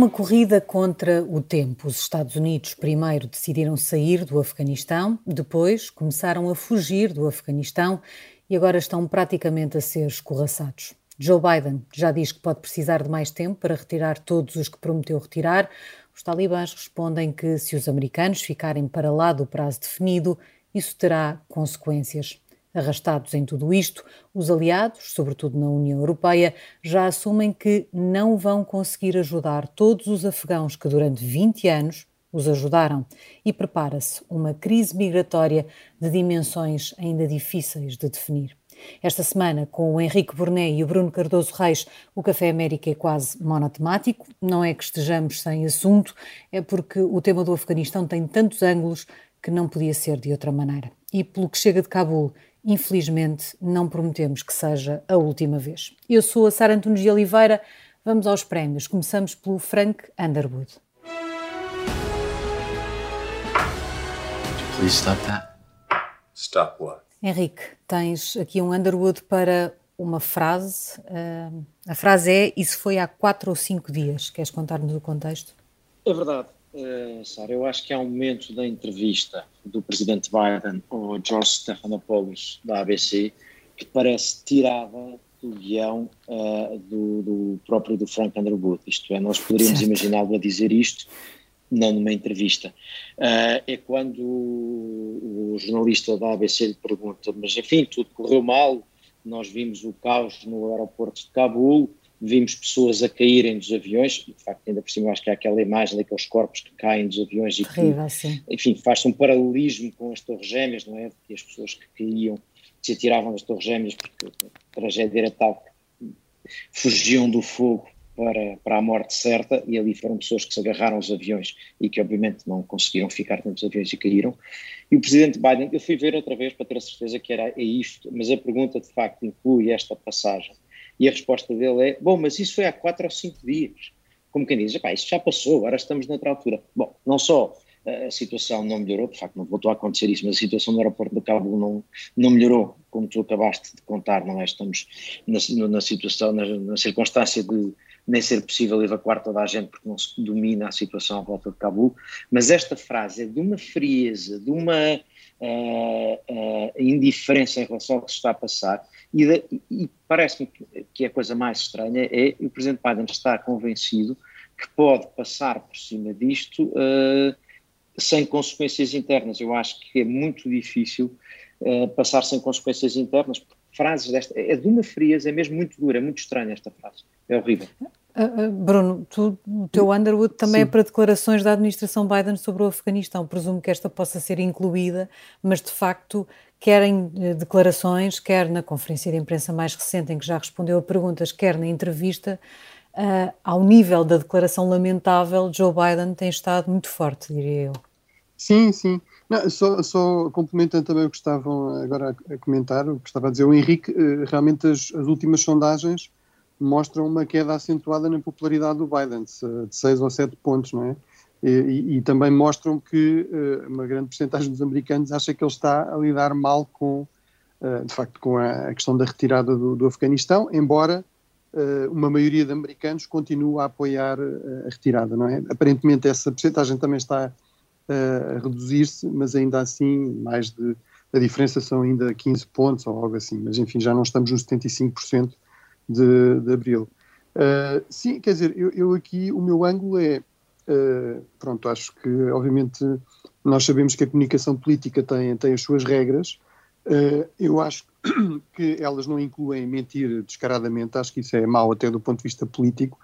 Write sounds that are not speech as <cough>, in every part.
uma corrida contra o tempo. Os Estados Unidos primeiro decidiram sair do Afeganistão, depois começaram a fugir do Afeganistão e agora estão praticamente a ser escorraçados. Joe Biden já diz que pode precisar de mais tempo para retirar todos os que prometeu retirar. Os talibãs respondem que, se os americanos ficarem para lá do prazo definido, isso terá consequências. Arrastados em tudo isto, os aliados, sobretudo na União Europeia, já assumem que não vão conseguir ajudar todos os afegãos que durante 20 anos os ajudaram e prepara-se uma crise migratória de dimensões ainda difíceis de definir. Esta semana, com o Henrique Burnet e o Bruno Cardoso Reis, o Café América é quase monotemático. Não é que estejamos sem assunto, é porque o tema do Afeganistão tem tantos ângulos que não podia ser de outra maneira. E pelo que chega de Cabul infelizmente, não prometemos que seja a última vez. Eu sou a Sara Antunes de Oliveira. Vamos aos prémios. Começamos pelo Frank Underwood. Please stop that. Stop what? Henrique, tens aqui um Underwood para uma frase. Uh, a frase é: Isso foi há quatro ou cinco dias. Queres contar-nos o contexto? É verdade. Uh, Sara, eu acho que há um momento da entrevista do presidente Biden ao George Stephanopoulos da ABC que parece tirada do guião uh, do, do, próprio do Frank Underwood. Isto é, nós poderíamos imaginá-lo a dizer isto, não numa entrevista. Uh, é quando o, o, jornalista da ABC lhe pergunta, mas enfim, tudo correu mal, nós vimos o caos no aeroporto de Cabul, vimos pessoas a caírem dos aviões, de facto, ainda por cima acho que há aquela imagem daqueles corpos que caem dos aviões e Terrível, que, sim. enfim, faz-se um paralelismo com as torres gêmeas, não é? Que as pessoas que caíam se atiravam das torres gêmeas porque a tragédia era tal que fugiam do fogo para, para a morte certa e ali foram pessoas que se agarraram aos aviões e que obviamente não conseguiram ficar dentro dos aviões e caíram. E o presidente Biden, eu fui ver outra vez para ter a certeza que era é isto, mas a pergunta de facto inclui esta passagem e a resposta dele é: bom, mas isso foi há quatro ou cinco dias. Como quem diz, isso já passou, agora estamos noutra altura. Bom, não só a situação não melhorou, de facto não voltou a acontecer isso, mas a situação no aeroporto de Cabo não, não melhorou, como tu acabaste de contar, não é? Estamos na, na situação, na, na, circunstância de nem ser possível evacuar toda a gente porque não se domina a situação à volta de Cabo, mas esta frase é de uma frieza, de uma uh, uh, indiferença em relação ao que se está a passar, e, e parece-me que a coisa mais estranha é o Presidente Biden estar convencido que pode passar por cima disto uh, sem consequências internas. Eu acho que é muito difícil uh, passar sem consequências internas, frases desta. É de uma frieza, é mesmo muito dura, é muito estranha esta frase. É horrível. Uh, Bruno, tu, o teu Underwood também é Sim. é para declarações da administração Biden sobre o Afeganistão. Presumo que esta possa ser incluída, mas de facto quer em eh, declarações, quer na conferência de imprensa mais recente, em que já respondeu a perguntas, quer na entrevista, uh, ao nível da declaração lamentável, Joe Biden tem estado muito forte, diria eu. Sim, sim. Não, só, só complementando também o que estavam agora a, comentar, o que estava a dizer o Henrique, eh, realmente as, as últimas sondagens mostram uma queda acentuada na popularidade do Biden, de 6 ou 7 pontos, não é? E, e, também mostram que uh, uma grande porcentagem dos americanos acha que ele está a lidar mal com, uh, de facto, com a, questão da retirada do, do Afeganistão, embora uh, uma maioria de americanos continue a apoiar a retirada, não é? Aparentemente essa porcentagem também está a reduzir-se, mas ainda assim mais de a diferença são ainda 15 pontos ou algo assim, mas enfim já não estamos nos 75% de, de abril. sim, quer dizer, eu, eu aqui o meu ângulo é eh, pronto, acho que, obviamente, nós sabemos que a comunicação política tem, tem as suas regras. Uh, eu acho <coughs> que elas não incluem mentir descaradamente, acho que isso é mau até do ponto de vista político,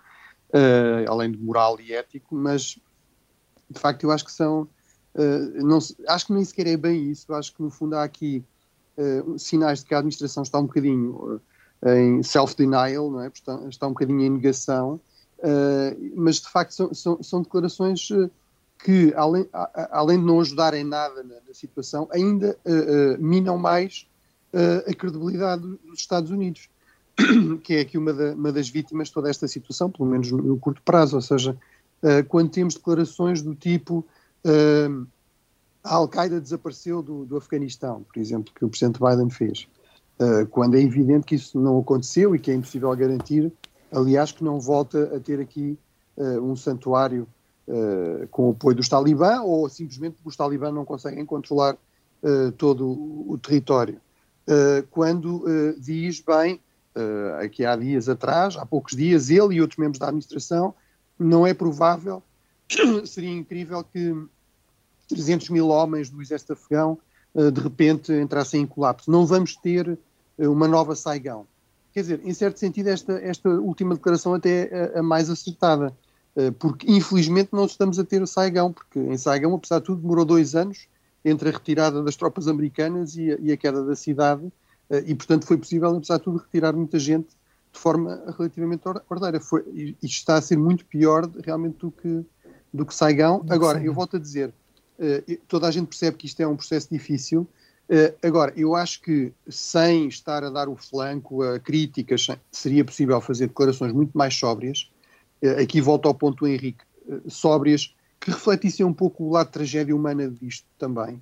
uh, além de moral e ético, mas de facto eu acho que são. não, acho que nem sequer é bem isso, acho que no fundo há aqui sinais de que a administração está um bocadinho em self-denial, é? está, está um bocadinho em negação Uh, mas de facto são, são, são declarações uh, que, além, a, além de não ajudarem nada na, na situação, ainda uh, minam mais a credibilidade dos Estados Unidos, <coughs> que é aqui uma, da, uma, das vítimas de toda esta situação, pelo menos no, no curto prazo. Ou seja, quando temos declarações do tipo a Al-Qaeda desapareceu do, do, Afeganistão, por exemplo, que o Presidente Biden fez, quando é evidente que isso não aconteceu e que é impossível garantir aliás, que não volta a ter aqui um santuário com o apoio dos talibã ou simplesmente os talibã não conseguem controlar todo o território. quando diz bem, aqui há dias atrás, há poucos dias, ele e outros membros da administração, não é provável, <coughs> seria incrível que 300 mil homens do exército afegão de repente entrassem em colapso. Não vamos ter uma nova Saigão. Quer dizer, em certo sentido, esta, esta última declaração até é a, mais acertada, eh, porque infelizmente não estamos a ter o Saigão, porque em Saigão, apesar de tudo, demorou dois anos entre a retirada das tropas americanas e a, e a queda da cidade, eh, e portanto foi possível, apesar de tudo, retirar muita gente de forma relativamente ordeira. Foi, isto está a ser muito pior realmente do que, do que Saigão. Agora, eu volto a dizer, eh, toda a gente percebe que isto é um processo difícil, Uh, agora, eu acho que sem estar a dar o flanco a críticas, seria possível fazer declarações muito mais sóbrias. Uh, aqui volto ao ponto do Henrique, sóbrias, que refletissem um pouco o lado de tragédia humana disto também.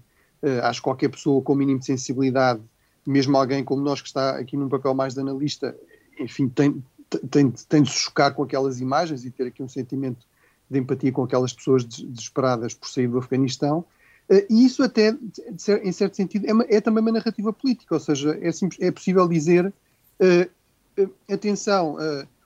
acho que qualquer pessoa com o mínimo de sensibilidade, mesmo alguém como nós que está aqui num papel mais de analista, enfim, tem, tem, tem de se chocar com aquelas imagens e ter aqui um sentimento de empatia com aquelas pessoas desesperadas por sair do Afeganistão. Uh, e isso até, em certo sentido, é, uma, é, também uma narrativa política, ou seja, é, simples, é possível dizer, uh, uh, atenção,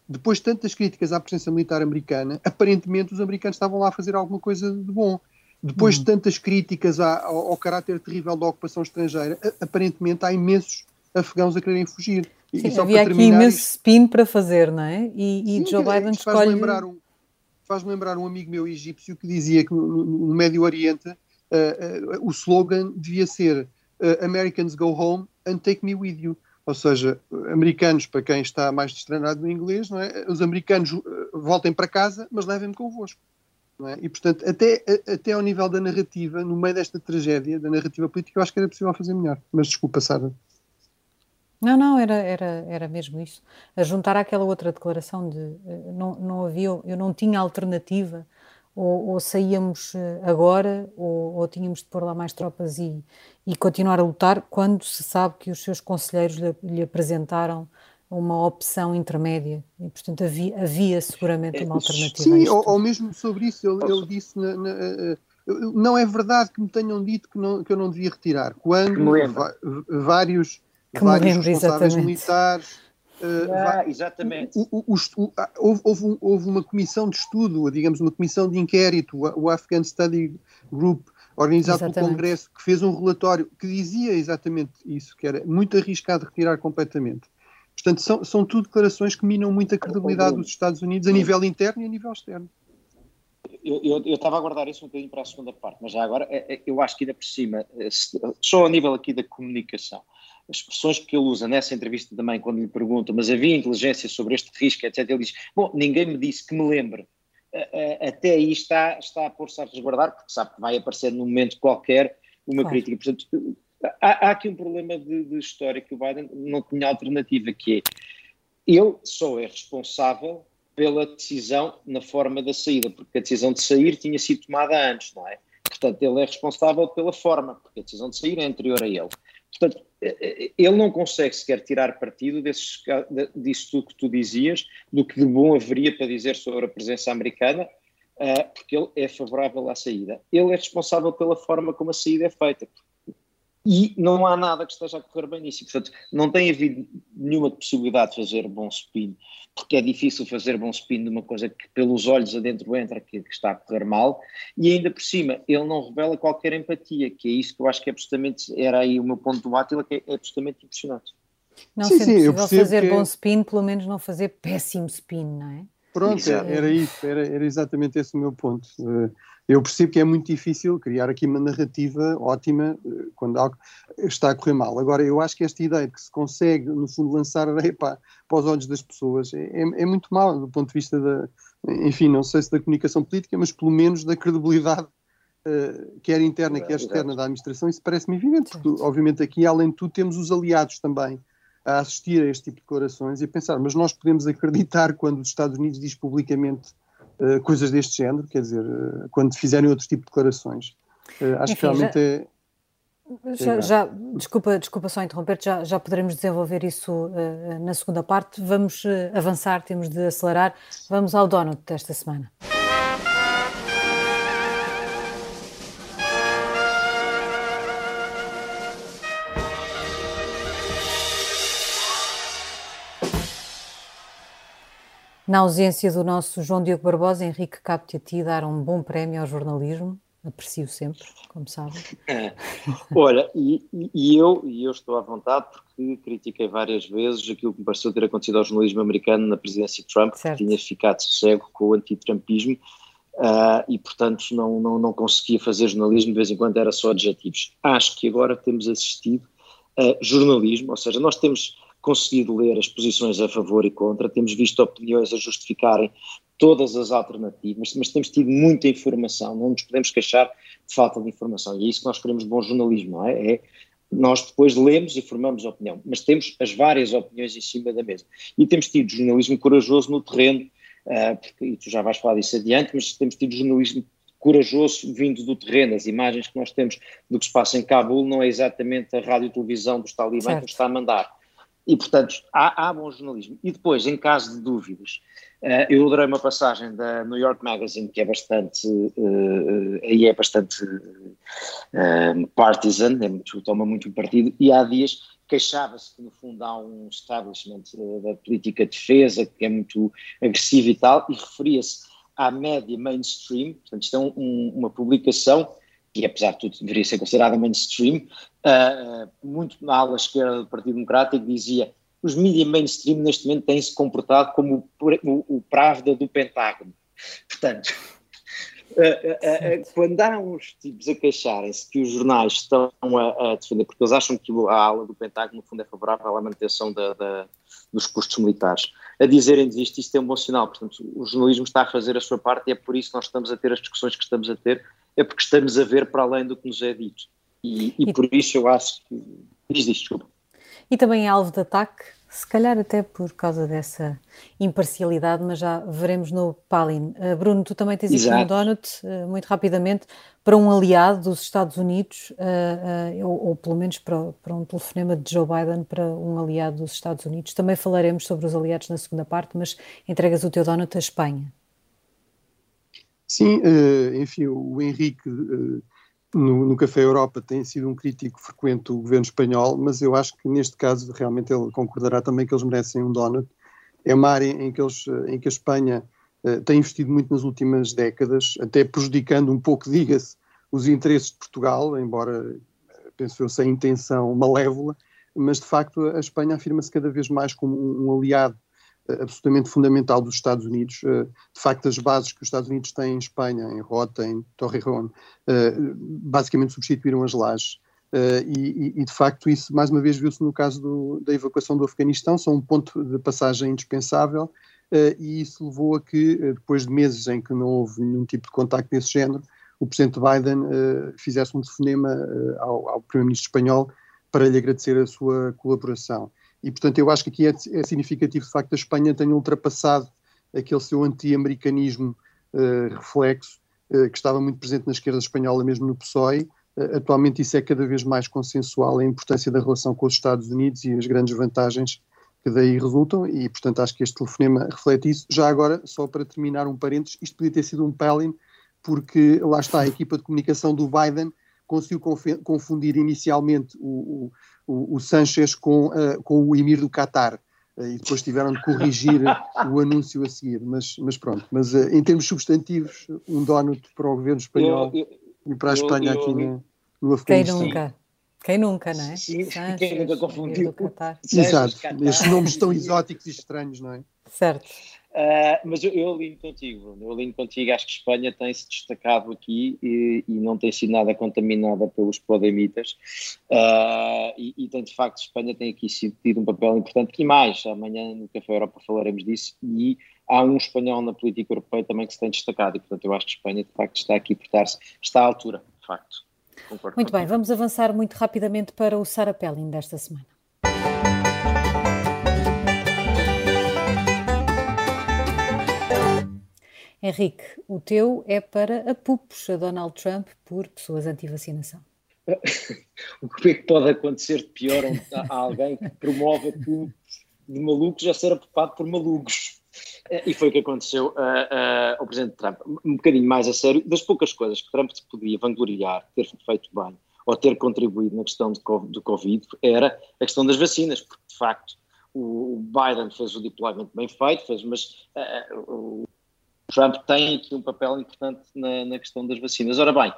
depois de tantas críticas à presença militar americana, aparentemente os americanos estavam lá a fazer alguma coisa de bom. Depois uhum. de tantas críticas ao, ao, caráter terrível da ocupação estrangeira, aparentemente há imensos afegãos a quererem fugir. Sim, havia aqui imenso spin para fazer, não é? E, e Sim, Joe Biden escolhe... Lembrar, um, faz lembrar um amigo meu egípcio que dizia que no, no Médio Oriente uh, o slogan devia ser uh, Americans go home and take me with you. Ou seja, americanos, para quem está mais destranado no inglês, não é? os americanos voltem para casa, mas levem-me convosco. É? E, portanto, até, até ao nível da narrativa, no meio desta tragédia, da narrativa política, eu acho que era possível fazer melhor. Mas desculpa, Sara. Não, não, era, era, era mesmo isso. A juntar àquela outra declaração de não, não havia, eu não tinha alternativa ou, ou saíamos eh, agora, ou, ou, tínhamos de pôr lá mais tropas e, e, continuar a lutar, quando se sabe que os seus conselheiros lhe, lhe apresentaram uma opção intermédia e, portanto, havia, havia seguramente uma alternativa. Sim, ou, ou, mesmo sobre isso, ele, ele disse. Na, na, eh, não é verdade que me tenham dito que, não, que eu não devia retirar. Quando vários, vários responsáveis exatamente. militares Uh, ah, exatamente. O, o, o, houve, houve, houve, uma comissão de estudo, digamos, uma comissão de inquérito, o Afghan Study Group, organizado exatamente. pelo Congresso, que fez um relatório que dizia exatamente isso, que era muito arriscado retirar completamente. Portanto, são, são tudo declarações que minam muito a credibilidade dos Estados Unidos a nível interno e a nível externo. Eu, eu, eu, estava a guardar isso um bocadinho para a segunda parte, mas já agora é, é, eu acho que ainda por cima, eh, só a nível aqui da comunicação, as expressões que ele usa nessa entrevista também, quando lhe perguntam, mas havia inteligência sobre este risco, etc., ele diz: Bom, ninguém me disse que me lembre. Até aí está, está a pôr-se a resguardar, porque sabe que vai aparecer num momento qualquer uma claro. crítica. Portanto, há, há, aqui um problema de, de, história que o Biden não tinha alternativa, que é ele só é responsável pela decisão na forma da saída, porque a decisão de sair tinha sido tomada antes, não é? Portanto, ele é responsável pela forma, porque a decisão de sair é anterior a ele. Portanto, ele não consegue sequer tirar partido desses, disso tudo que tu dizias, do que de bom haveria para dizer sobre a presença americana, eh, porque ele é favorável à saída. Ele é responsável pela forma como a saída é feita. E não há nada que esteja a correr bem nisso. Portanto, não tem havido nenhuma possibilidade de fazer bom spin, porque é difícil fazer bom spin de uma coisa que pelos olhos adentro entra que, que está a correr mal, e ainda por cima, ele não revela qualquer empatia, que é isso que eu acho que é absolutamente, era aí o meu ponto do Átila, que é, é absolutamente impressionante. Não sim, sendo sim, possível fazer que... bom spin, pelo menos não fazer péssimo spin, não é? Pronto, era isso, era, era exatamente esse o meu ponto. Eu percebo que é muito difícil criar aqui uma narrativa ótima eh, quando algo está a correr mal. Agora, eu acho que esta ideia de que se consegue, no fundo, lançar areia para, para os olhos das pessoas é, é, é muito mal do ponto de vista da, enfim, não sei se da comunicação política, mas pelo menos da credibilidade, uh, quer interna, quer externa da administração. Isso parece-me evidente, porque, obviamente, aqui, além de tudo, temos os aliados também a assistir a este tipo de declarações e a pensar, mas nós podemos acreditar quando os Estados Unidos diz publicamente uh, coisas deste género, quer dizer, uh, quando fizerem outro tipo de declarações. Uh, acho Enfim, que realmente já... é. Já, já, desculpa, desculpa só interromper, já, já poderemos desenvolver isso uh, na segunda parte. Vamos uh, avançar, temos de acelerar. Vamos ao donut desta semana. Na ausência do nosso João Diogo Barbosa, Henrique capte a ti dar um bom prémio ao jornalismo. Aprecio sempre, como sabem. É. Olha, e, e, eu, e eu estou à vontade porque critiquei várias vezes aquilo que me pareceu ter acontecido ao jornalismo americano na presidência de Trump, certo. que tinha ficado cego com o anti-trumpismo uh, e, portanto, não, não, não conseguia fazer jornalismo, de vez em quando era só adjetivos. Acho que agora temos assistido a jornalismo, ou seja, nós temos conseguido ler as posições a favor e contra, temos visto opiniões a justificarem todas as alternativas, mas temos tido muita informação, não nos podemos queixar de falta de informação, e é isso que nós queremos de bom jornalismo, não é? é nós depois lemos e formamos opinião, mas temos as várias opiniões em cima da mesa. E temos tido jornalismo corajoso no terreno, uh, porque, e tu já vais falar disso adiante, mas temos tido jornalismo corajoso vindo do terreno. As imagens que nós temos do que se passa em Cabul não é exatamente a rádio e televisão dos talibãs que nos está a mandar. E, portanto, há, há bom jornalismo. E depois, em caso de dúvidas, uh, eu adorei uma passagem da New York Magazine que é bastante, uh, aí é bastante uh, partisan, é muito, toma muito partido, e há dias queixava-se que no fundo há um establishment da política de defesa que é muito agressivo e tal, e referia-se à média mainstream, portanto isto é um, uma publicação que apesar de tudo deveria ser considerada mainstream, uh, muito na ala esquerda do Partido Democrático dizia os mídias mainstream neste momento têm-se comportado como o, o, o Pravda do Pentágono. Portanto, uh, uh, quando há uns tipos a queixarem-se que os jornais estão a, a, defender, porque eles acham que a ala do Pentágono no fundo é favorável à manutenção da, da, dos custos militares, a dizerem isto, isto é um bom sinal. Portanto, o jornalismo está a fazer a sua parte e é por isso que nós estamos a ter as discussões que estamos a ter é porque estamos a ver para além do que nos é dito. E, e, e por isso eu acho que. Diz isto, desculpa. E também é alvo de ataque, se calhar até por causa dessa imparcialidade, mas já veremos no Palin. Uh, Bruno, tu também tens aqui um donut, uh, muito rapidamente, para um aliado dos Estados Unidos, uh, ou, ou, pelo menos para, para um telefonema de Joe Biden para um aliado dos Estados Unidos. Também falaremos sobre os aliados na segunda parte, mas entregas o teu donut à Espanha. Sim, uh, enfim, o Henrique uh, no, Café Europa tem sido um crítico frequente do governo espanhol, mas eu acho que neste caso realmente ele concordará também que eles merecem um donut. É uma área em que, eles, eh, em que a Espanha tem investido muito nas últimas décadas, até prejudicando um pouco, diga-se, os interesses de Portugal, embora, penso eu, sem intenção malévola, mas de facto a Espanha afirma-se cada vez mais como um aliado absolutamente fundamental dos Estados Unidos. Eh, de facto, as bases que os Estados Unidos têm em Espanha, em Rota, em Torrejon, eh, basicamente substituíram as lajes. Uh, e, e, de facto isso mais uma vez viu-se no caso do, da evacuação do Afeganistão, são um ponto de passagem indispensável e isso levou a que, depois de meses em que não houve nenhum tipo de contacto desse género, o Presidente Biden fizesse um telefonema ao, ao Primeiro-Ministro espanhol para lhe agradecer a sua colaboração. E, portanto, eu acho que aqui é, é significativo, de facto, a Espanha tenha ultrapassado aquele seu anti-americanismo uh, reflexo, uh, que estava muito presente na esquerda espanhola, mesmo no PSOE. Uh, atualmente isso é cada vez mais consensual, a importância da relação com os Estados Unidos e as grandes vantagens que daí resultam, e, portanto, acho que este telefonema reflete isso. Já agora, só para terminar um parênteses, isto podia ter sido um Palin, porque lá está, a equipa de comunicação do Biden conseguiu confundir inicialmente o, o, o Sanchez com, uh, com o Emir do Qatar. Uh, e depois tiveram de corrigir o anúncio a seguir, mas, mas pronto. Mas uh, em termos substantivos, um donut para o governo espanhol eu, eu, e para a Espanha eu, aqui no, no Afeganistão. Quem nunca? Quem nunca, não é? Sim, Sanchez, quem nunca confundiu. Exato, estes nomes tão exóticos e estranhos, não é? Certo. Uh, mas eu, eu alinho contigo, eu alinho contigo. Acho que Espanha tem-se destacado aqui e, e, não tem sido nada contaminada pelos podemitas. Uh, e, e, tem de facto, Espanha tem aqui sido, tido um papel importante. E mais, amanhã no Café Europa falaremos disso. E há um espanhol na política europeia também que se tem destacado. E portanto, eu acho que Espanha de facto está aqui a portar-se, está à altura, de facto. Concordo muito bem, vamos avançar muito rapidamente para o Sara Pelling desta semana. Henrique, o teu é para a pupos a Donald Trump por pessoas anti-vacinação. <laughs> o que é que pode acontecer de pior a alguém que promove tudo de malucos a ser aprovado por malucos. E foi o que aconteceu uh, uh, ao Presidente Trump. Um bocadinho mais a sério, das poucas coisas que Trump podia vangloriar, ter feito bem, ou ter contribuído na questão do Covid, era a questão das vacinas, porque de facto o Biden fez o deployment bem feito, fez, mas uh, Trump tem aqui um papel importante na, na questão das vacinas. Ora bem,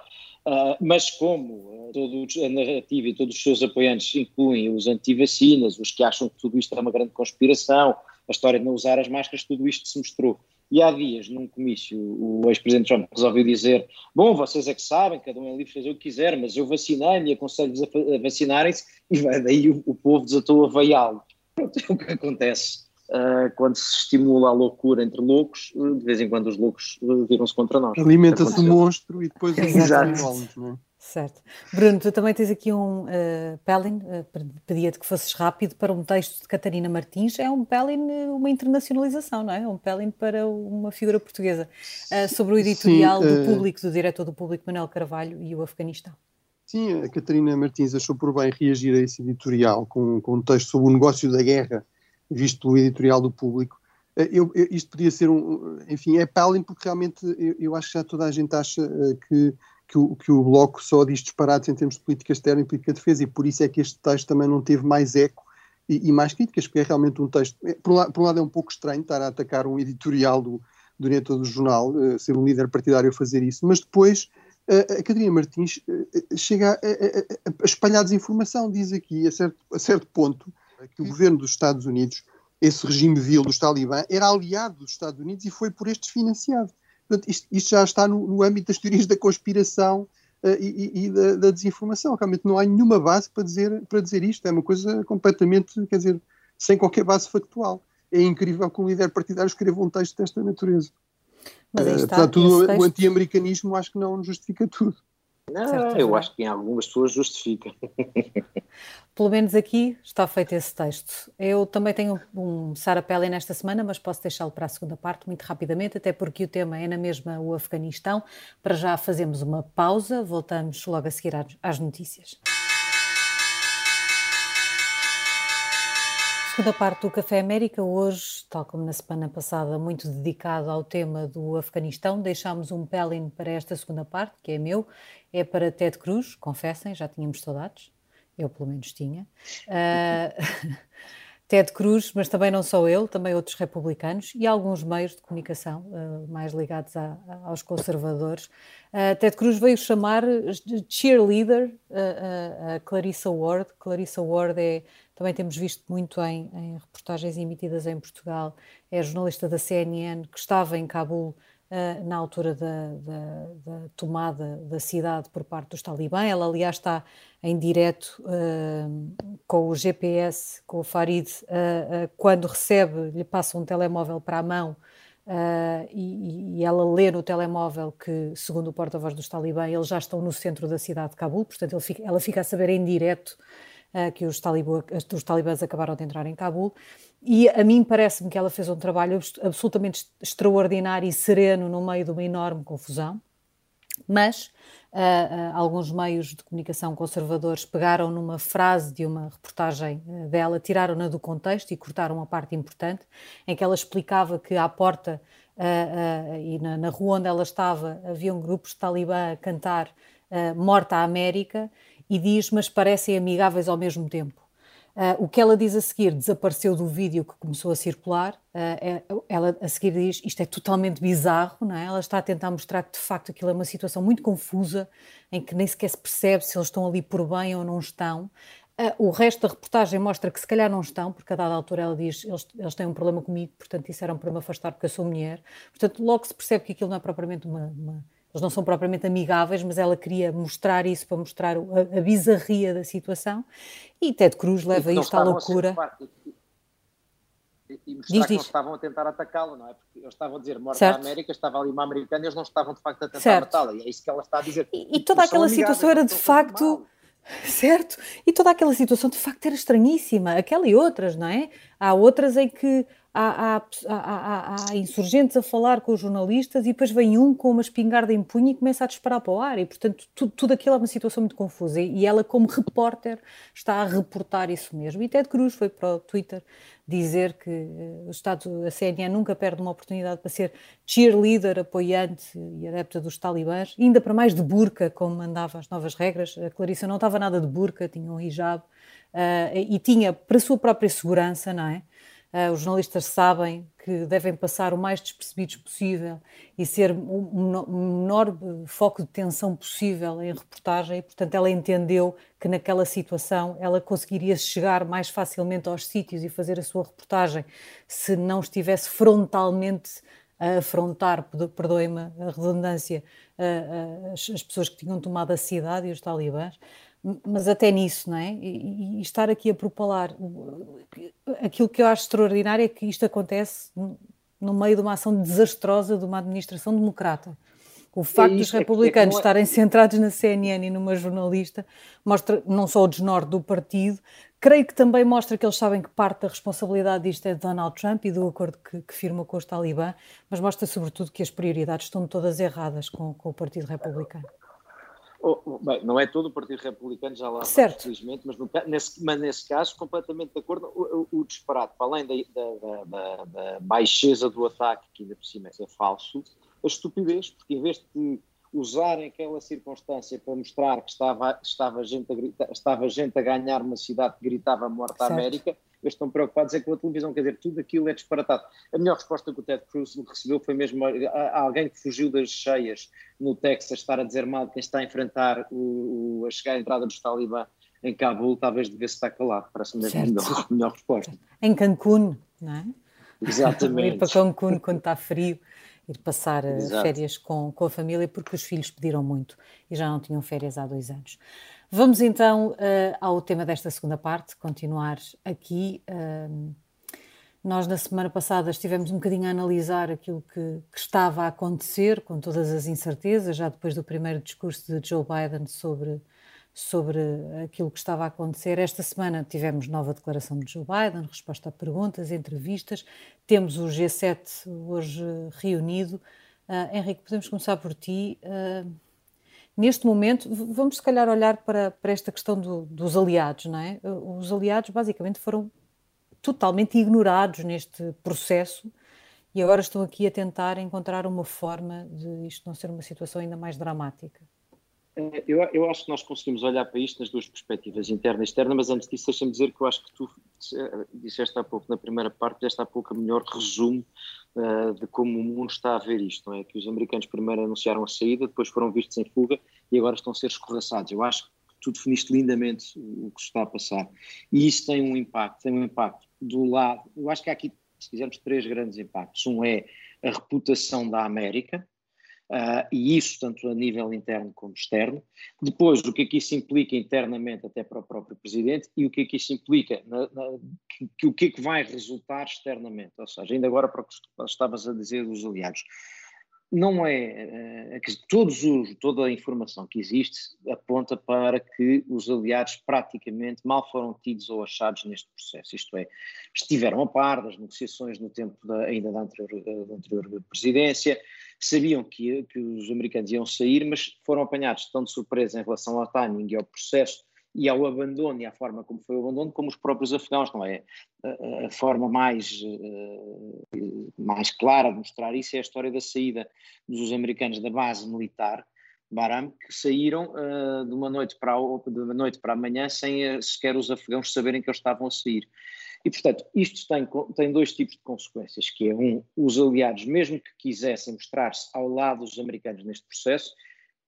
Uh, mas como uh, todos, a narrativa e todos os seus apoiantes incluem os anti-vacinas, os que acham que tudo isto é uma grande conspiração, a história de não usar as máscaras, tudo isto se mostrou. E há dias, num comício, o ex-presidente Trump resolveu dizer: Bom, vocês é que sabem, cada um é livre de fazer o que quiser, mas eu vacinei-me e aconselho-vos a, a vacinarem-se, e daí o, o povo desatou a veiá-lo. Pronto, <laughs> é o que acontece. Uh, quando se estimula a loucura entre loucos, de vez em quando os loucos viram-se contra nós. Alimenta-se o monstro e depois os igualos, não é? Certo. Bruno, tu também tens aqui um uh, Pelin, uh, pedia-te que fosses rápido para um texto de Catarina Martins. É um Pelin, uma internacionalização, não é? Um Pelin para uma figura portuguesa. Uh, sobre o editorial Sim, do público, do diretor do público Manuel Carvalho e o Afeganistão. Sim, a Catarina Martins achou por bem reagir a esse editorial com, com um texto sobre o negócio da guerra visto pelo editorial do público. Eh, eu, eu, isto podia ser um, enfim, é Palin porque realmente eu, eu, acho que já toda a gente acha uh, que, que, o, que o Bloco só diz disparates em termos de política externa e política de defesa e por isso é que este texto também não teve mais eco e, e mais críticas, porque é realmente um texto, é, por, um lado, por um lado é um pouco estranho estar a atacar um editorial do, do diretor do jornal, ser um líder partidário a fazer isso, mas depois a Catarina Martins chega a, a, a, espalhar desinformação, diz aqui a certo, a certo ponto que o governo dos Estados Unidos, esse regime vil dos talibã, era aliado dos Estados Unidos e foi por estes financiado. Portanto, isto, isto já está no, no, âmbito das teorias da conspiração uh, e, e da, da, desinformação. Realmente não há nenhuma base para dizer, para dizer isto. É uma coisa completamente, quer dizer, sem qualquer base factual. É incrível que um líder partidário escreva um texto desta natureza. Mas aí está, uh, portanto, o anti-americanismo acho que não justifica tudo. Não, eu acho que em algumas pessoas justifica. <laughs> Pelo menos aqui está feito esse texto. Eu também tenho um Sara nesta semana, mas posso deixá-lo para a segunda parte muito rapidamente, até porque o tema é na mesma o Afeganistão. Para já fazemos uma pausa, voltamos logo a seguir às notícias. Segunda parte do Café América, hoje, tal como na semana passada, muito dedicado ao tema do Afeganistão. Deixámos um pelin para esta segunda parte, que é meu, é para Ted Cruz, confessem, já tínhamos saudades, eu pelo menos tinha. Uh, <laughs> Ted Cruz, mas também não só ele, também outros republicanos e alguns meios de comunicação uh, mais ligados a, a, aos conservadores. Uh, Ted Cruz veio chamar de cheerleader uh, a Clarissa Ward. Clarissa Ward é, também temos visto muito em, em reportagens emitidas em Portugal, é jornalista da CNN que estava em Cabul uh, na altura da, da, da, tomada da cidade por parte dos talibã. Ela, aliás, está em direto uh, com o GPS, com o Farid, uh, quando recebe, lhe passa um telemóvel para a mão e, e, ela lê no telemóvel que, segundo o porta-voz dos talibã, eles já estão no centro da cidade de Cabul, portanto fica, ela fica a saber em direto que os, os talibãs acabaram de entrar em Cabul. E a mim parece-me que ela fez um trabalho absolutamente extraordinário e sereno no meio de uma enorme confusão, mas uh, uh, alguns meios de comunicação conservadores pegaram numa frase de uma reportagem uh, dela, tiraram-na do contexto e cortaram uma parte importante, em que ela explicava que à porta e na, na, rua onde ela estava haviam grupos de talibã a cantar Morta à América e diz, mas parecem amigáveis ao mesmo tempo. Uh, o que ela diz a seguir desapareceu do vídeo que começou a circular. Uh, ela a seguir diz isto é totalmente bizarro, não é? Ela está a tentar mostrar que de facto aquilo é uma situação muito confusa, em que nem sequer se percebe se eles estão ali por bem ou não estão. Uh, o resto da reportagem mostra que se calhar não estão, porque a dada altura ela diz eles, eles têm um problema comigo, portanto disseram para me afastar porque eu sou mulher. Portanto, logo se percebe que aquilo não é propriamente uma, uma eles não são propriamente amigáveis, mas ela queria mostrar isso para mostrar a, a bizarria da situação. E Ted Cruz leva isto à loucura. E, e mostrar diz, que não estavam a tentar atacá-la, não é? Porque eles estavam a dizer morte à América, estava ali uma americana e eles não estavam de facto a tentar matá-la. E é isso que ela está a dizer. E, e toda aquela situação era de facto. <laughs> Certo? E toda aquela situação de facto era estranhíssima. Aquela e outras, não é? Há outras em que há, há, há, há, insurgentes a falar com os jornalistas e depois vem um com uma espingarda em punho e começa a disparar para o ar. E, portanto, tudo, tudo aquilo é uma situação muito confusa. E, ela, como repórter, está a reportar isso mesmo. E Ted Cruz foi para o Twitter dizer que uh, o Estado, a CNN nunca perde uma oportunidade para ser cheerleader, apoiante e adepta dos talibãs, ainda para mais de burca, como mandava as novas regras. A Clarissa não estava nada de burca, tinha um hijab. Uh, e tinha, para a sua própria segurança, não é? Uh, os jornalistas sabem que devem passar o mais despercebidos possível e ser o menor foco de tensão possível em reportagem, e, portanto, ela entendeu que naquela situação ela conseguiria chegar mais facilmente aos sítios e fazer a sua reportagem se não estivesse frontalmente a afrontar, perdoe-me a redundância, as pessoas que tinham tomado a cidade e os talibãs mas até nisso, não é? E, e, estar aqui a propalar. Aquilo que eu acho extraordinário é que isto acontece no meio de uma ação desastrosa de uma administração democrata. O facto é dos republicanos é, é, estarem centrados na CNN e numa jornalista mostra não só o desnorte do partido, creio que também mostra que eles sabem que parte da responsabilidade disto é de Donald Trump e do acordo que, que firma com os talibã, mas mostra sobretudo que as prioridades estão todas erradas com, com o Partido Republicano. Oh, oh, bem, não é todo o Partido Republicano, já lá certo. felizmente, mas, no, nesse, mas nesse caso, completamente de acordo, o, o, o disparate, para além da, da, da, da, baixeza do ataque, que ainda por cima é falso, a estupidez, porque em vez de usarem aquela circunstância para mostrar que estava, estava, gente, a gritar, estava gente a ganhar uma cidade que gritava morta à América, eles estão preocupados é com a televisão, quer dizer, tudo aquilo é disparatado. A melhor resposta que o Ted Cruz recebeu foi mesmo alguém que fugiu das cheias no Texas estar a dizer mal quem está a enfrentar o, o, a chegar à entrada dos talibã em Cabul, talvez devesse estar calado, parece mesmo a melhor, <laughs> a melhor resposta. Em Cancún, não é? Exatamente. ir para Cancún quando está frio, ir passar eh, Exato. férias com, com a família, porque os filhos pediram muito e já não tinham férias há dois anos. Vamos então uh, ao tema desta segunda parte, continuar aqui. Uh, nós, na semana passada, estivemos um bocadinho a analisar aquilo que, que, estava a acontecer, com todas as incertezas, já depois do primeiro discurso de Joe Biden sobre, sobre aquilo que estava a acontecer. Esta semana tivemos nova declaração de Joe Biden, resposta a perguntas, entrevistas. Temos o G7 hoje reunido. Uh, Henrique, podemos começar por ti. Uh, neste momento, vamos se calhar olhar para, para esta questão do, dos aliados, não é? Os aliados basicamente foram totalmente ignorados neste processo e agora estão aqui a tentar encontrar uma forma de isto não ser uma situação ainda mais dramática. É, eu, eu, acho que nós conseguimos olhar para isto nas duas perspectivas, interna e externa, mas antes disso, deixa-me dizer que eu acho que tu disseste há pouco, na primeira parte, deste há pouco a melhor resumo uh, de como o mundo está a ver isto, não é? Que os americanos primeiro anunciaram a saída, depois foram vistos em fuga e agora estão a ser escorraçados. Eu acho que tu definiste lindamente o que está a passar. E isso tem um impacto, tem um impacto do lado, eu acho que há aqui, se quisermos, três grandes impactos. Um é a reputação da América, Uh, e isso tanto a nível interno como externo. Depois, o que é que isso implica internamente até para o próprio Presidente e o que é que isso implica, na, na, que, que, o que é que vai resultar externamente, ou seja, ainda agora para o que estavas a dizer dos aliados. Não é, é que todos os, toda a informação que existe aponta para que os aliados praticamente mal foram tidos ou achados neste processo, isto é, estiveram a par das negociações no tempo da, ainda da anterior, da anterior presidência, sabiam que, que os americanos iam sair, mas foram apanhados tão de surpresa em relação ao timing e ao processo e ao abandono e à forma como foi o abandono, como os próprios afegãos, não é? A, a forma mais, uh, mais clara de mostrar isso é a história da saída dos americanos da base militar Baram, que saíram uh, de, uma noite para a, de uma noite para amanhã sem uh, sequer os afegãos saberem que eles estavam a sair. E, portanto, isto tem, tem dois tipos de consequências, que é, um, os aliados, mesmo que quisessem mostrar-se ao lado dos americanos neste processo,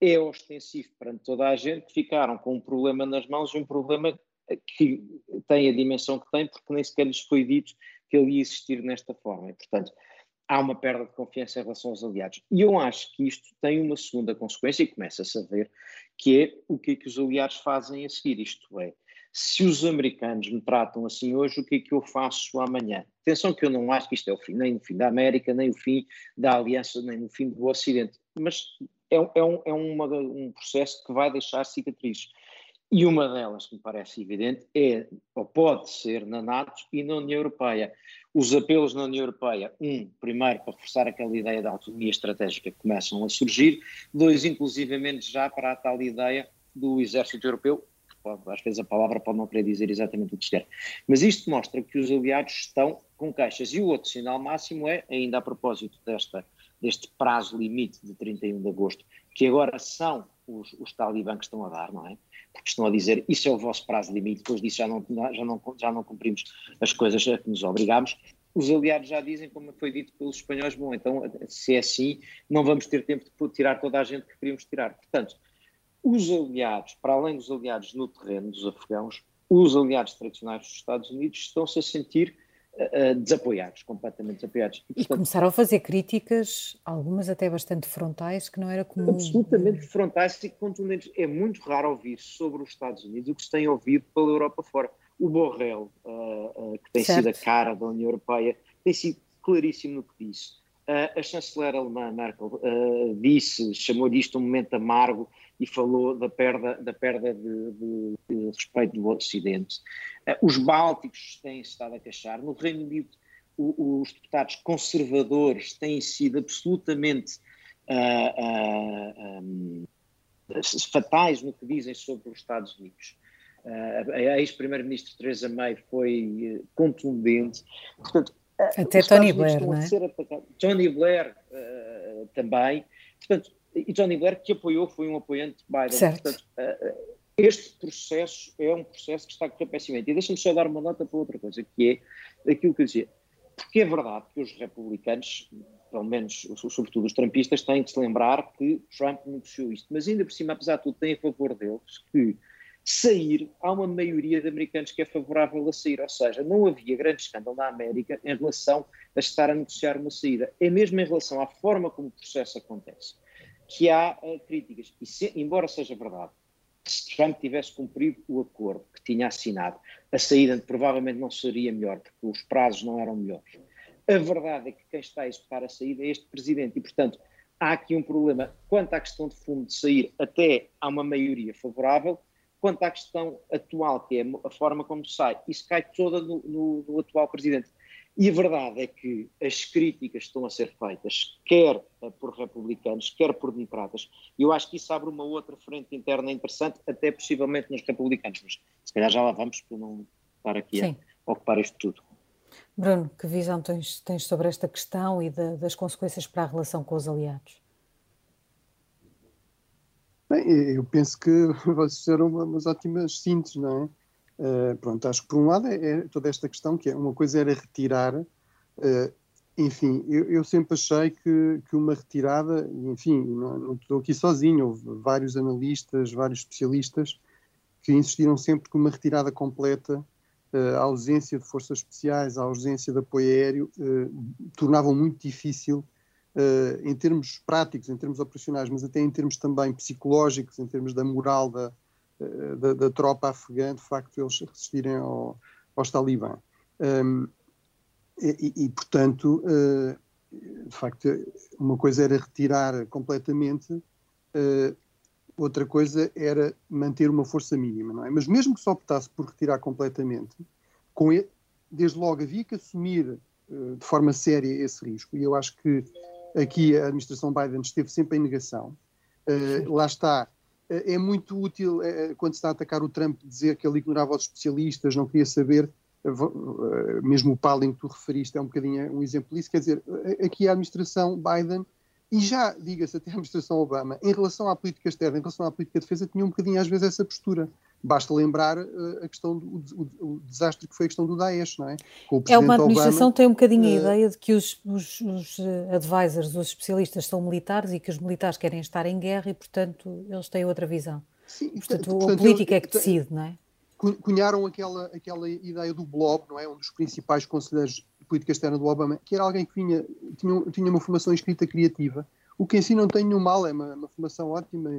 é ostensivo perante toda a gente que ficaram com um problema nas mãos um problema que tem a dimensão que tem, porque nem sequer lhes foi dito que ele ia existir nesta forma. E, portanto, há uma perda de confiança em relação aos aliados. E eu acho que isto tem uma segunda consequência, e começa-se a ver, que é o que é que os aliados fazem a seguir. Isto é, se os americanos me tratam assim hoje, o que é que eu faço amanhã? Atenção que eu não acho que isto é o fim, nem o fim da América, nem o fim da aliança, nem o fim do Ocidente, mas é, é, um, é uma, um processo que vai deixar cicatrizes. E uma delas, que me parece evidente, é, ou pode ser, na NATO e na União Europeia. Os apelos na União Europeia, um, primeiro, para reforçar aquela ideia da autonomia estratégica que começam a surgir, dois, inclusivamente já para a tal ideia do exército europeu, às vezes a palavra pode não querer dizer exatamente o que se quer. Mas isto mostra que os aliados estão com queixas. E o outro sinal máximo é, ainda a propósito desta, deste prazo limite de 31 de agosto, que agora são os, os talibãs que estão a dar, não é? Porque estão a dizer isso é o vosso prazo limite, depois disso já não, já não, já não cumprimos as coisas a que nos obrigamos. Os aliados já dizem, como foi dito pelos espanhóis, bom, então se é assim, não vamos ter tempo de tirar toda a gente que queríamos tirar. Portanto, os aliados, para além dos aliados no terreno dos afegãos, os aliados tradicionais dos Estados Unidos estão-se a sentir uh, desapoiados, completamente desapoiados. E, portanto, e, começaram a fazer críticas, algumas até bastante frontais, que não era comum. Absolutamente frontais e contundentes. É muito raro ouvir sobre os Estados Unidos o que se tem ouvido pela Europa fora. O Borrell, uh, uh, que tem certo. sido a cara da União Europeia, tem sido claríssimo no que disse. a chanceler alemã Merkel disse, chamou disto um momento amargo e falou da perda, da perda de, de, de respeito do Ocidente. Uh, os Bálticos têm estado a queixar. No Reino Unido, o, os deputados conservadores têm sido absolutamente uh, uh, um, fatais no que dizem sobre os Estados Unidos. a ex-primeira-ministra Theresa May foi contundente. Portanto, até Tony Blair, não é? Tony Blair também. Portanto, e Tony Blair, que apoiou, foi um apoiante de Biden. Certo. Portanto, eh, eh, este processo é um processo que está a correr pessimamente. E deixa-me só dar uma nota para outra coisa, que é aquilo que eu dizia. Porque é verdade que os republicanos, pelo menos, sobretudo os trumpistas, têm de se lembrar que Trump negociou isto. Mas ainda por cima, apesar de tudo, tem a favor deles que sair, há uma maioria de americanos que é favorável a sair. Ou seja, não havia grande escândalo na América em relação a estar a negociar uma saída. É mesmo em relação à forma como o processo acontece que há uh, críticas. E se, embora seja verdade, se Trump tivesse cumprido o acordo que tinha assinado, a saída provavelmente não seria melhor, porque os prazos não eram melhores. A verdade é que quem está a executar a saída é este presidente, e portanto há aqui um problema. Quanto à questão de fundo de sair, até há uma maioria favorável, quanto à questão atual, que é a forma como sai, isso cai toda no, no, no atual presidente. E a verdade é que as críticas estão a ser feitas, quer eh, por republicanos, quer por democratas, e eu acho que isso abre uma outra frente interna interessante, até possivelmente nos republicanos, mas se calhar já lá vamos para não estar aqui Sim. a ocupar isto tudo. Bruno, que visão tens, tens sobre esta questão e de, das consequências para a relação com os aliados? Bem, eu penso que <laughs> vocês fizeram umas ótimas sínteses, não é? Uh, pronto, acho que por um lado é, é, toda esta questão que é uma coisa era retirar, uh, enfim, eu, eu, sempre achei que, que uma retirada, enfim, não, não, estou aqui sozinho, houve vários analistas, vários especialistas que insistiram sempre que uma retirada completa, uh, a ausência de forças especiais, a ausência de apoio aéreo, tornavam muito difícil em termos práticos, em termos operacionais, mas até em termos também psicológicos, em termos da moral da, da, da, tropa afegã, de facto, eles resistirem ao, aos talibã. Um, e, e, portanto, uh, de facto, uma coisa era retirar completamente, uh, outra coisa era manter uma força mínima, não é? Mas mesmo que se optasse por retirar completamente, com ele, desde logo havia que assumir uh, de forma séria esse risco, e eu acho que aqui a administração Biden esteve sempre em negação. lá está, é muito útil é, quando se está a atacar o Trump dizer que ele ignorava os especialistas, não queria saber, mesmo o Palin que tu referiste é um bocadinho um exemplo disso, quer dizer, aqui a administração Biden e já, diga-se, até a administração Obama, em relação à política externa, em relação à política de defesa, tinha um bocadinho às vezes essa postura. Basta lembrar uh, a questão do o, o, desastre que foi a questão do Daesh, não é? é uma administração Obama, tem um bocadinho a eh, ideia de que os, os, os, eh, advisors, os especialistas são militares e que os militares querem estar em guerra e, portanto, eles têm outra visão. Sim, portanto, portanto, a política eu, é que decide, não é? Cunharam aquela, aquela ideia do Blob, não é? Um dos principais conselheiros de política externa do Obama, que era alguém que vinha, tinha, tinha uma formação escrita criativa, o que em si não tem nenhum mal, é uma, uma formação ótima,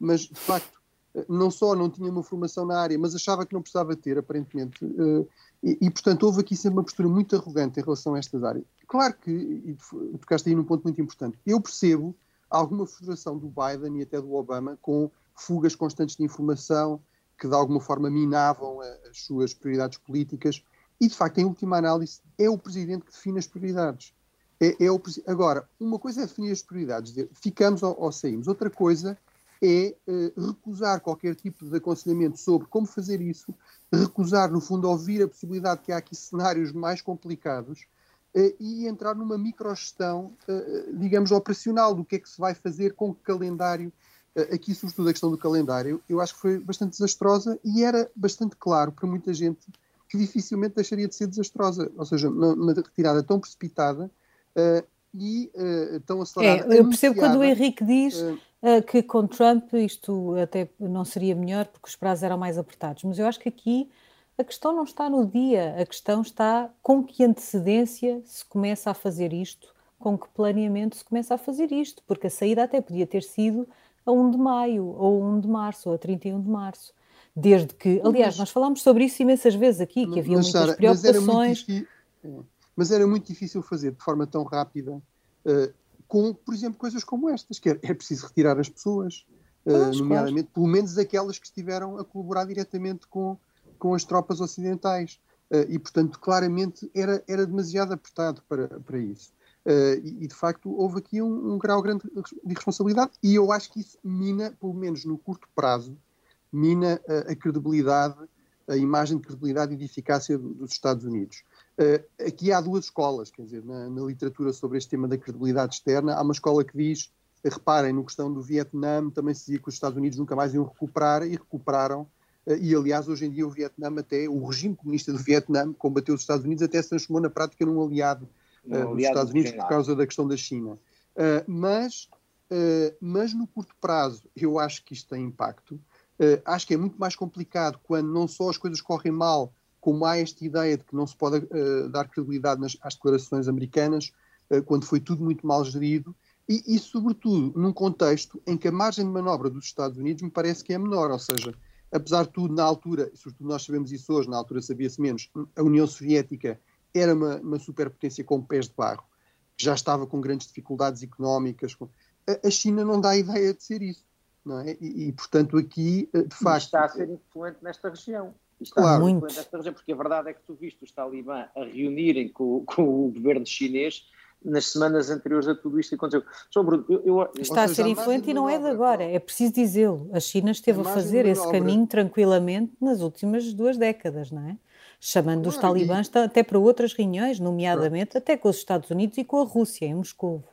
mas de facto não só não tinha uma formação na área, mas achava que não precisava ter, aparentemente. Eh, e, e, portanto, houve aqui sempre uma postura muito arrogante em relação a estas áreas. Claro que, e tocaste aí num ponto muito importante, eu percebo alguma frustração do Biden e até do Obama com fugas constantes de informação, que de alguma forma minavam as suas prioridades políticas. E, de facto, em última análise, é o presidente que define as prioridades. É, é o, agora, uma coisa é definir as prioridades, dizer, ficamos ou, ou saímos. Outra coisa é uh, recusar qualquer tipo de aconselhamento sobre como fazer isso, recusar, no fundo, ouvir a possibilidade que há aqui cenários mais complicados uh, e entrar numa microgestão, uh, digamos, operacional do que é que se vai fazer com o calendário. aqui, sobretudo, a questão do calendário, eu acho que foi bastante desastrosa e era bastante claro para muita gente que dificilmente deixaria de ser desastrosa. Ou seja, uma, retirada tão precipitada e tão acelerada. É, eu percebo quando o Henrique diz que com Trump isto até não seria melhor porque os prazos eram mais apertados. Mas eu acho que aqui a questão não está no dia, a questão está com que antecedência se começa a fazer isto, com que planeamento se começa a fazer isto, porque a saída até podia ter sido a 1 de maio, ou 1 de março, ou a 31 de março. Desde que, aliás, mas, nós falámos sobre isso imensas vezes aqui, que havia muitas Sarah, preocupações. Mas era, difícil, mas era, muito difícil fazer de forma tão rápida uh, com, por exemplo, coisas como estas, que é, é preciso retirar as pessoas, uh, nomeadamente, claro. pelo menos aquelas que estiveram a colaborar diretamente com, com as tropas ocidentais. Uh, e, portanto, claramente era, era demasiado apertado para, para isso. Uh, e, e, de facto, houve aqui um, um, grau grande de responsabilidade, e eu acho que isso mina, pelo menos no curto prazo, mina a credibilidade, a imagem de credibilidade e de eficácia dos Estados Unidos. Uh, aqui há duas escolas, quer dizer, na, na, literatura sobre este tema da credibilidade externa, há uma escola que diz, reparem, no questão do Vietnã, também se dizia que os Estados Unidos nunca mais iam recuperar, e recuperaram, uh, e aliás, hoje em dia o Vietnã até, o regime comunista do Vietnã, combateu os Estados Unidos, até se transformou na prática num aliado, uh, aliado dos Estados Unidos por causa da questão da China. mas, mas no curto prazo, eu acho que isto tem impacto, acho que é muito mais complicado quando não só as coisas correm mal, como há esta ideia de que não se pode uh, dar credibilidade nas, às declarações americanas, uh, quando foi tudo muito mal gerido, e, e, sobretudo, num contexto em que a margem de manobra dos Estados Unidos me parece que é menor, ou seja, apesar de tudo, na altura, e sobretudo nós sabemos isso hoje, na altura sabia-se menos, a União Soviética era uma, uma superpotência com pés de barro, que já estava com grandes dificuldades económicas. Com... A, a China não dá ideia de ser isso. Não é? e, e, portanto, aqui, eh, de facto. Está a ser influente nesta região está claro. muito. porque a verdade é que tu viste os talibã a reunirem com, com o governo chinês nas semanas anteriores a tudo isto que aconteceu. Sobre, eu, eu, Está a ser influente e não é de agora, é preciso dizê-lo. A China esteve a fazer esse caminho tranquilamente nas últimas duas décadas, não é? Chamando os talibãs e... até para outras reuniões, nomeadamente até com os Estados Unidos e com a Rússia, em Moscou.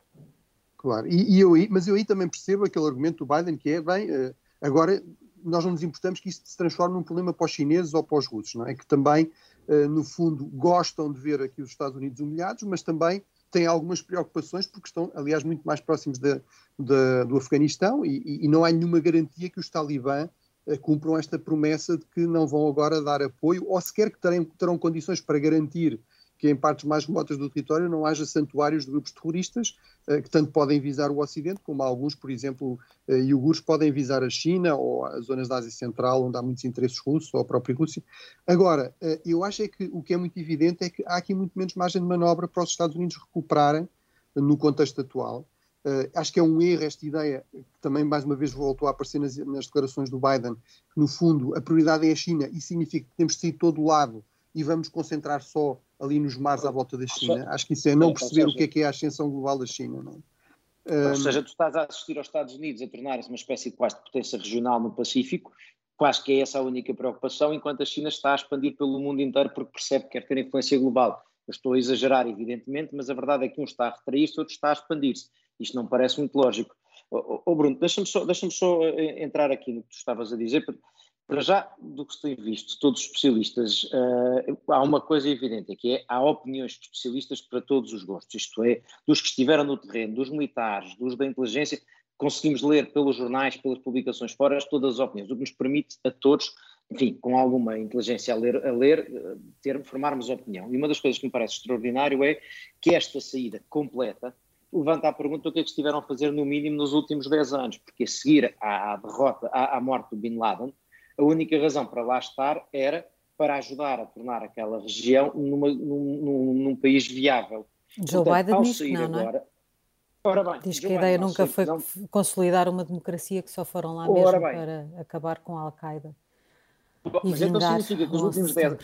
Claro, e, e eu, mas eu aí também percebo aquele argumento do Biden que é, bem, eh, agora nós não nos importamos que isso se transforme num problema para os chineses ou para os russos, não é? Que também, uh, no fundo, gostam de ver aqui os Estados Unidos humilhados, mas também têm algumas preocupações porque estão, aliás, muito mais próximos de, de, do Afeganistão e, e, não há nenhuma garantia que os talibã uh, cumpram esta promessa de que não vão agora dar apoio ou sequer que terem, terão condições para garantir que em partes mais remotas do território não haja santuários de grupos terroristas eh, que tanto podem visar o Ocidente, como alguns, por exemplo, uh, iogures podem visar a China ou as zonas da Ásia Central, onde há muitos interesses russos, ou a própria Rússia. Agora, uh, eu acho é que o que é muito evidente é que há aqui muito menos margem de manobra para os Estados Unidos recuperarem no contexto atual. Uh, acho que é um erro esta ideia, que também mais uma vez voltou a aparecer nas, nas, declarações do Biden, que no fundo a prioridade é a China e significa que temos de sair todo o lado e vamos concentrar só ali nos mares à volta da China. Acho que isso é não perceber o que é que é a ascensão global da China. Não é? Ou seja, tu estás a assistir aos Estados Unidos a tornar-se uma espécie de quase de potência regional no Pacífico, quase que é essa a única preocupação, enquanto a China está a expandir pelo mundo inteiro porque percebe que quer ter influência global. Eu estou a exagerar, evidentemente, mas a verdade é que um está a retrair-se, outro está a expandir-se. Isto não parece muito lógico. Ô, oh, Bruno, deixa-me só, deixa só eh, entrar aqui no que tu estavas a dizer, para já, do que se tem visto, todos os especialistas, uh, há uma coisa evidente, é que é, há opiniões de especialistas para todos os gostos, isto é, dos que estiveram no terreno, dos militares, dos da inteligência, conseguimos ler pelos jornais, pelas publicações fora, todas as opiniões, o que nos permite a todos, enfim, com alguma inteligência a ler, a ler eh, ter, formarmos opinião. E uma das coisas que me parece extraordinário é que esta saída completa levanta a pergunta o que é que estiveram a fazer no mínimo nos últimos 10 anos, porque a seguir à derrota, à, à morte do Bin Laden, a única razão para lá estar era para ajudar a tornar aquela região numa, num, num, num, país viável. Joe Portanto, Biden diz que não, agora, não é? Bem, diz que a ideia Biden, nunca foi não. consolidar uma democracia que só foram lá mesmo bem. para acabar com a Al-Qaeda. Mas então significa que os últimos 10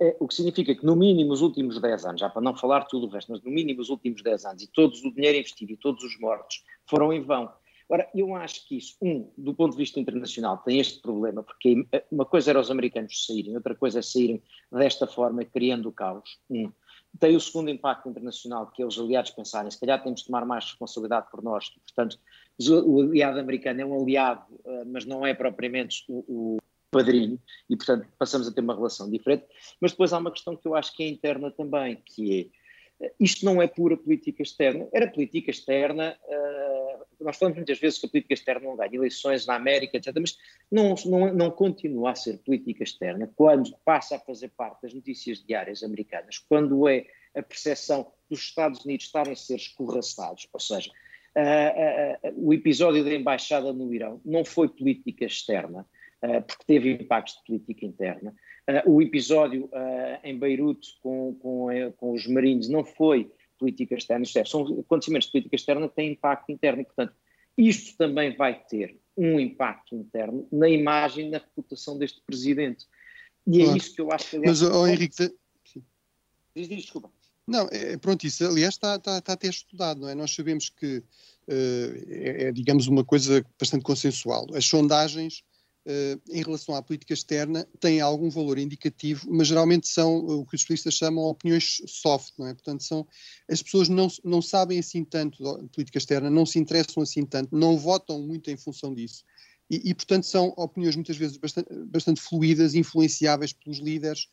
é, o que significa que no mínimo os últimos 10 anos, já para não falar tudo o resto, mas no mínimo os últimos 10 anos e todos o dinheiro investido e todos os mortos foram em vão. Ora, eu acho que isso, um, do ponto de vista internacional, tem este problema, porque uma coisa era os americanos saírem, outra coisa é saírem desta forma, criando o caos. Um. Tem o segundo impacto internacional, que é os aliados pensarem, se calhar temos de tomar mais responsabilidade por nós. Portanto, o aliado americano é um aliado, eh, mas não é propriamente o, o padrinho, e portanto passamos a ter uma relação diferente. Mas depois há uma questão que eu acho que é interna também, que é, isto não é pura política externa, era política externa, uh, nós falamos muitas vezes que a política externa não ganha eleições na América, etc., mas não, não, não continua a ser política externa quando passa a fazer parte das notícias diárias americanas, quando é a percepção dos Estados Unidos estarem a ser escorraçados, ou seja, uh, uh, o episódio da embaixada no Irão não foi política externa, porque teve impactos de política interna. Eh, o episódio eh, em Beirute com, com, com os marinhos não foi política externa, isto é, são acontecimentos de política externa que têm impacto interno e, portanto, isto também vai ter um impacto interno na imagem, na reputação deste presidente. E é isso que eu acho que... Aliás, Mas, oh, Henrique... Diz, diz, desculpa. Não, é, pronto, isso aliás está, está, está até estudado, não é? Nós sabemos que uh, é, é, digamos, uma coisa bastante consensual. As sondagens Uh, em relação à política externa têm algum valor indicativo, mas geralmente são o que os especialistas chamam opiniões soft, não é? Portanto, são, as pessoas não, não sabem assim tanto de política externa, não se interessam assim tanto, não votam muito em função disso. E, e portanto, são opiniões muitas vezes bastante, bastante fluídas, influenciáveis pelos líderes.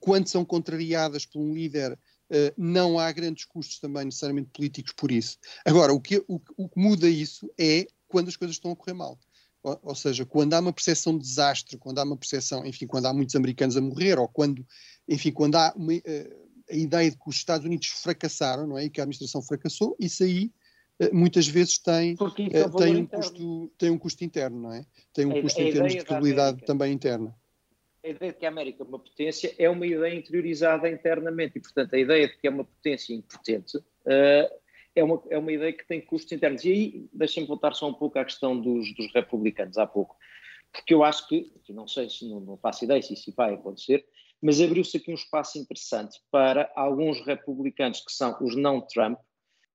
Quando são contrariadas por um líder, uh, não há grandes custos também necessariamente políticos por isso. Agora, o que, o, o que muda isso é quando as coisas estão a correr mal. Ou, ou, seja, quando há uma percepção de desastre, quando há uma percepção, enfim, quando há muitos americanos a morrer, ou quando, enfim, quando há uma, uh, a ideia de que os Estados Unidos fracassaram, não é? E que a administração fracassou, isso aí uh, muitas vezes tem, uh, tem, um custo, tem um custo interno, não é? Tem um a, custo a em termos de credibilidade também interna. A ideia de que a América é uma potência é uma ideia interiorizada internamente e, portanto, a ideia de que é uma potência impotente é uma, é uma ideia que tem custos internos. E aí, deixem-me voltar só um pouco à questão dos, dos republicanos, há pouco. Porque eu acho que, não sei se não, não faço ideia se isso vai acontecer, mas abriu-se aqui um espaço interessante para alguns republicanos que são os não-Trump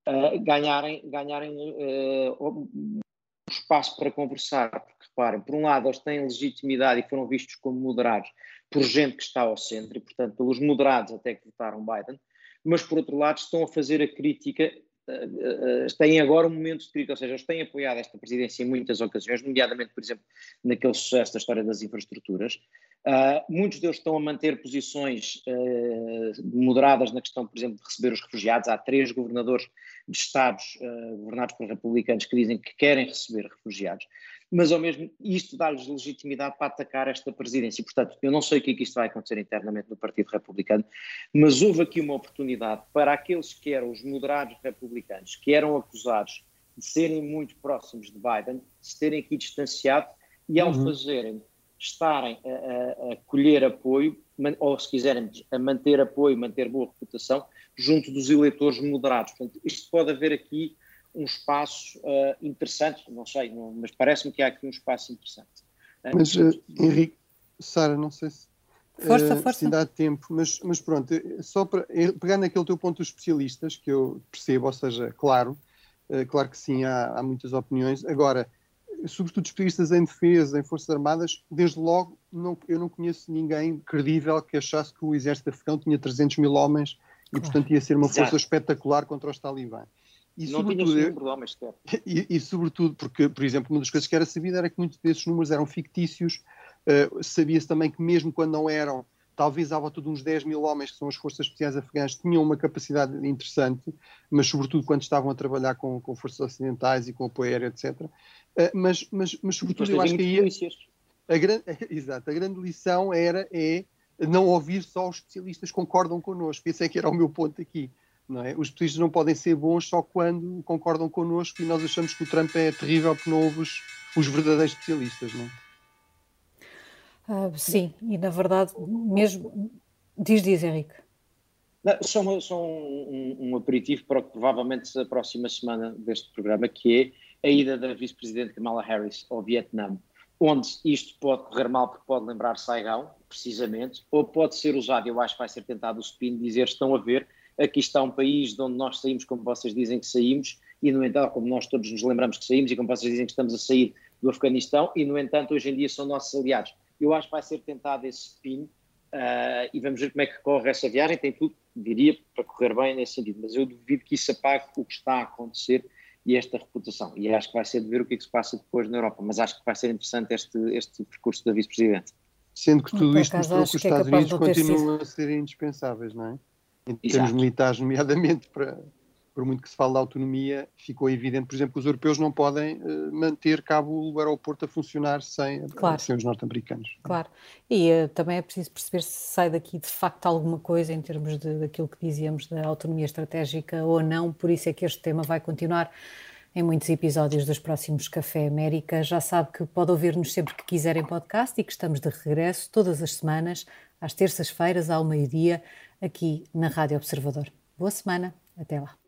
uh, ganharem, ganharem uh, um espaço para conversar. Porque reparem, por um lado, eles têm legitimidade e foram vistos como moderados por gente que está ao centro, e portanto, pelos moderados até que votaram Biden, mas por outro lado, estão a fazer a crítica têm agora um momento de crítica, ou seja, eles têm apoiado esta presidência em muitas ocasiões, nomeadamente, por exemplo, naquele sucesso da história das infraestruturas. Uh, muitos deles estão a manter posições uh, moderadas na questão, por exemplo, de receber os refugiados. Há três governadores de estados uh, governados por republicanos que dizem que querem receber refugiados mas ao mesmo isto dá-lhes legitimidade para atacar esta presidência. Portanto, eu não sei o que é que isto vai acontecer internamente no Partido Republicano, mas houve aqui uma oportunidade para aqueles que eram os moderados republicanos, que eram acusados de serem muito próximos de Biden, se terem aqui distanciado e ao uhum. fazerem, estarem a, a, a colher apoio, ou se quiserem, a manter apoio, manter boa reputação, junto dos eleitores moderados. Portanto, isto pode haver aqui um espaço uh, interessante, não sei, não, mas parece-me que há aqui um espaço interessante. Uh, mas, uh, Henrique, Sara, não sei se, força, força. se dá tempo, mas, mas pronto, só para pegar naquele teu ponto dos especialistas, que eu percebo, ou seja, claro, claro que sim, há, há muitas opiniões. Agora, sobretudo especialistas em defesa, em Forças Armadas, desde logo não, eu não conheço ninguém credível que achasse que o exército afegão tinha 300 mil homens e, portanto, ia ser uma força Exato. espetacular contra os talibãs. E, não tinha de sequer. <laughs> E, e, sobretudo, porque, por exemplo, uma das coisas que era sabida era que muitos desses números eram fictícios. Uh, Sabia-se também que, mesmo quando não eram, talvez à volta de uns 10 mil homens, que são as forças especiais afegãs, tinham uma capacidade interessante, mas sobretudo quando estavam a trabalhar com, com forças ocidentais e com apoio aéreo, etc. Uh, mas, mas, mas, sobretudo, eu acho que aí. A grande, <laughs> exato, a grande lição era é não ouvir só os especialistas concordam connosco. Esse é que era o meu ponto aqui. Não é? Os especialistas não podem ser bons só quando concordam connosco e nós achamos que o Trump é terrível porque não houve os, os verdadeiros especialistas. Não é? Ah, sim, e na verdade, mesmo. Diz, diz, Henrique. Não, só, uma, só um, um, um, aperitivo para o que provavelmente a próxima semana deste programa, que é a ida da vice-presidente Kamala Harris ao Vietnã. onde isto pode correr mal porque pode lembrar Saigão, precisamente, ou pode ser usado, eu acho que vai ser tentado o spin, dizer estão a ver, aqui está um país de onde nós saímos como vocês dizem que saímos, e no entanto, como nós todos nos lembramos que saímos, e como vocês dizem que estamos a sair do Afeganistão, e no entanto hoje em dia são nossos aliados. Eu acho que vai ser tentado esse spin, uh, e vamos ver como é que corre essa viagem, tem tudo, diria, para correr bem nesse sentido, mas eu duvido que isso apague o que está a acontecer e esta reputação. E acho que vai ser de ver o que é que se passa depois na Europa, mas acho que vai ser interessante este, este percurso da vice-presidente. Sendo que tudo isto mostrou que os é Estados é Unidos continuam a ser indispensáveis, não é? Em termos Exato. militares, nomeadamente para, por muito que se fale da autonomia, ficou evidente, por exemplo, que os europeus não podem uh, manter cabo o aeroporto a funcionar sem, claro. sem os norte-americanos. Claro, e uh, também é preciso perceber se sai daqui de facto alguma coisa em termos de, daquilo que dizíamos da autonomia estratégica ou não, por isso é que este tema vai continuar em muitos episódios dos próximos Café América. Já sabe que pode ouvir-nos sempre que quiser em podcast e que estamos de regresso todas as semanas, às terças-feiras, ao meio-dia, aqui na Rádio Observador. Boa semana, até lá.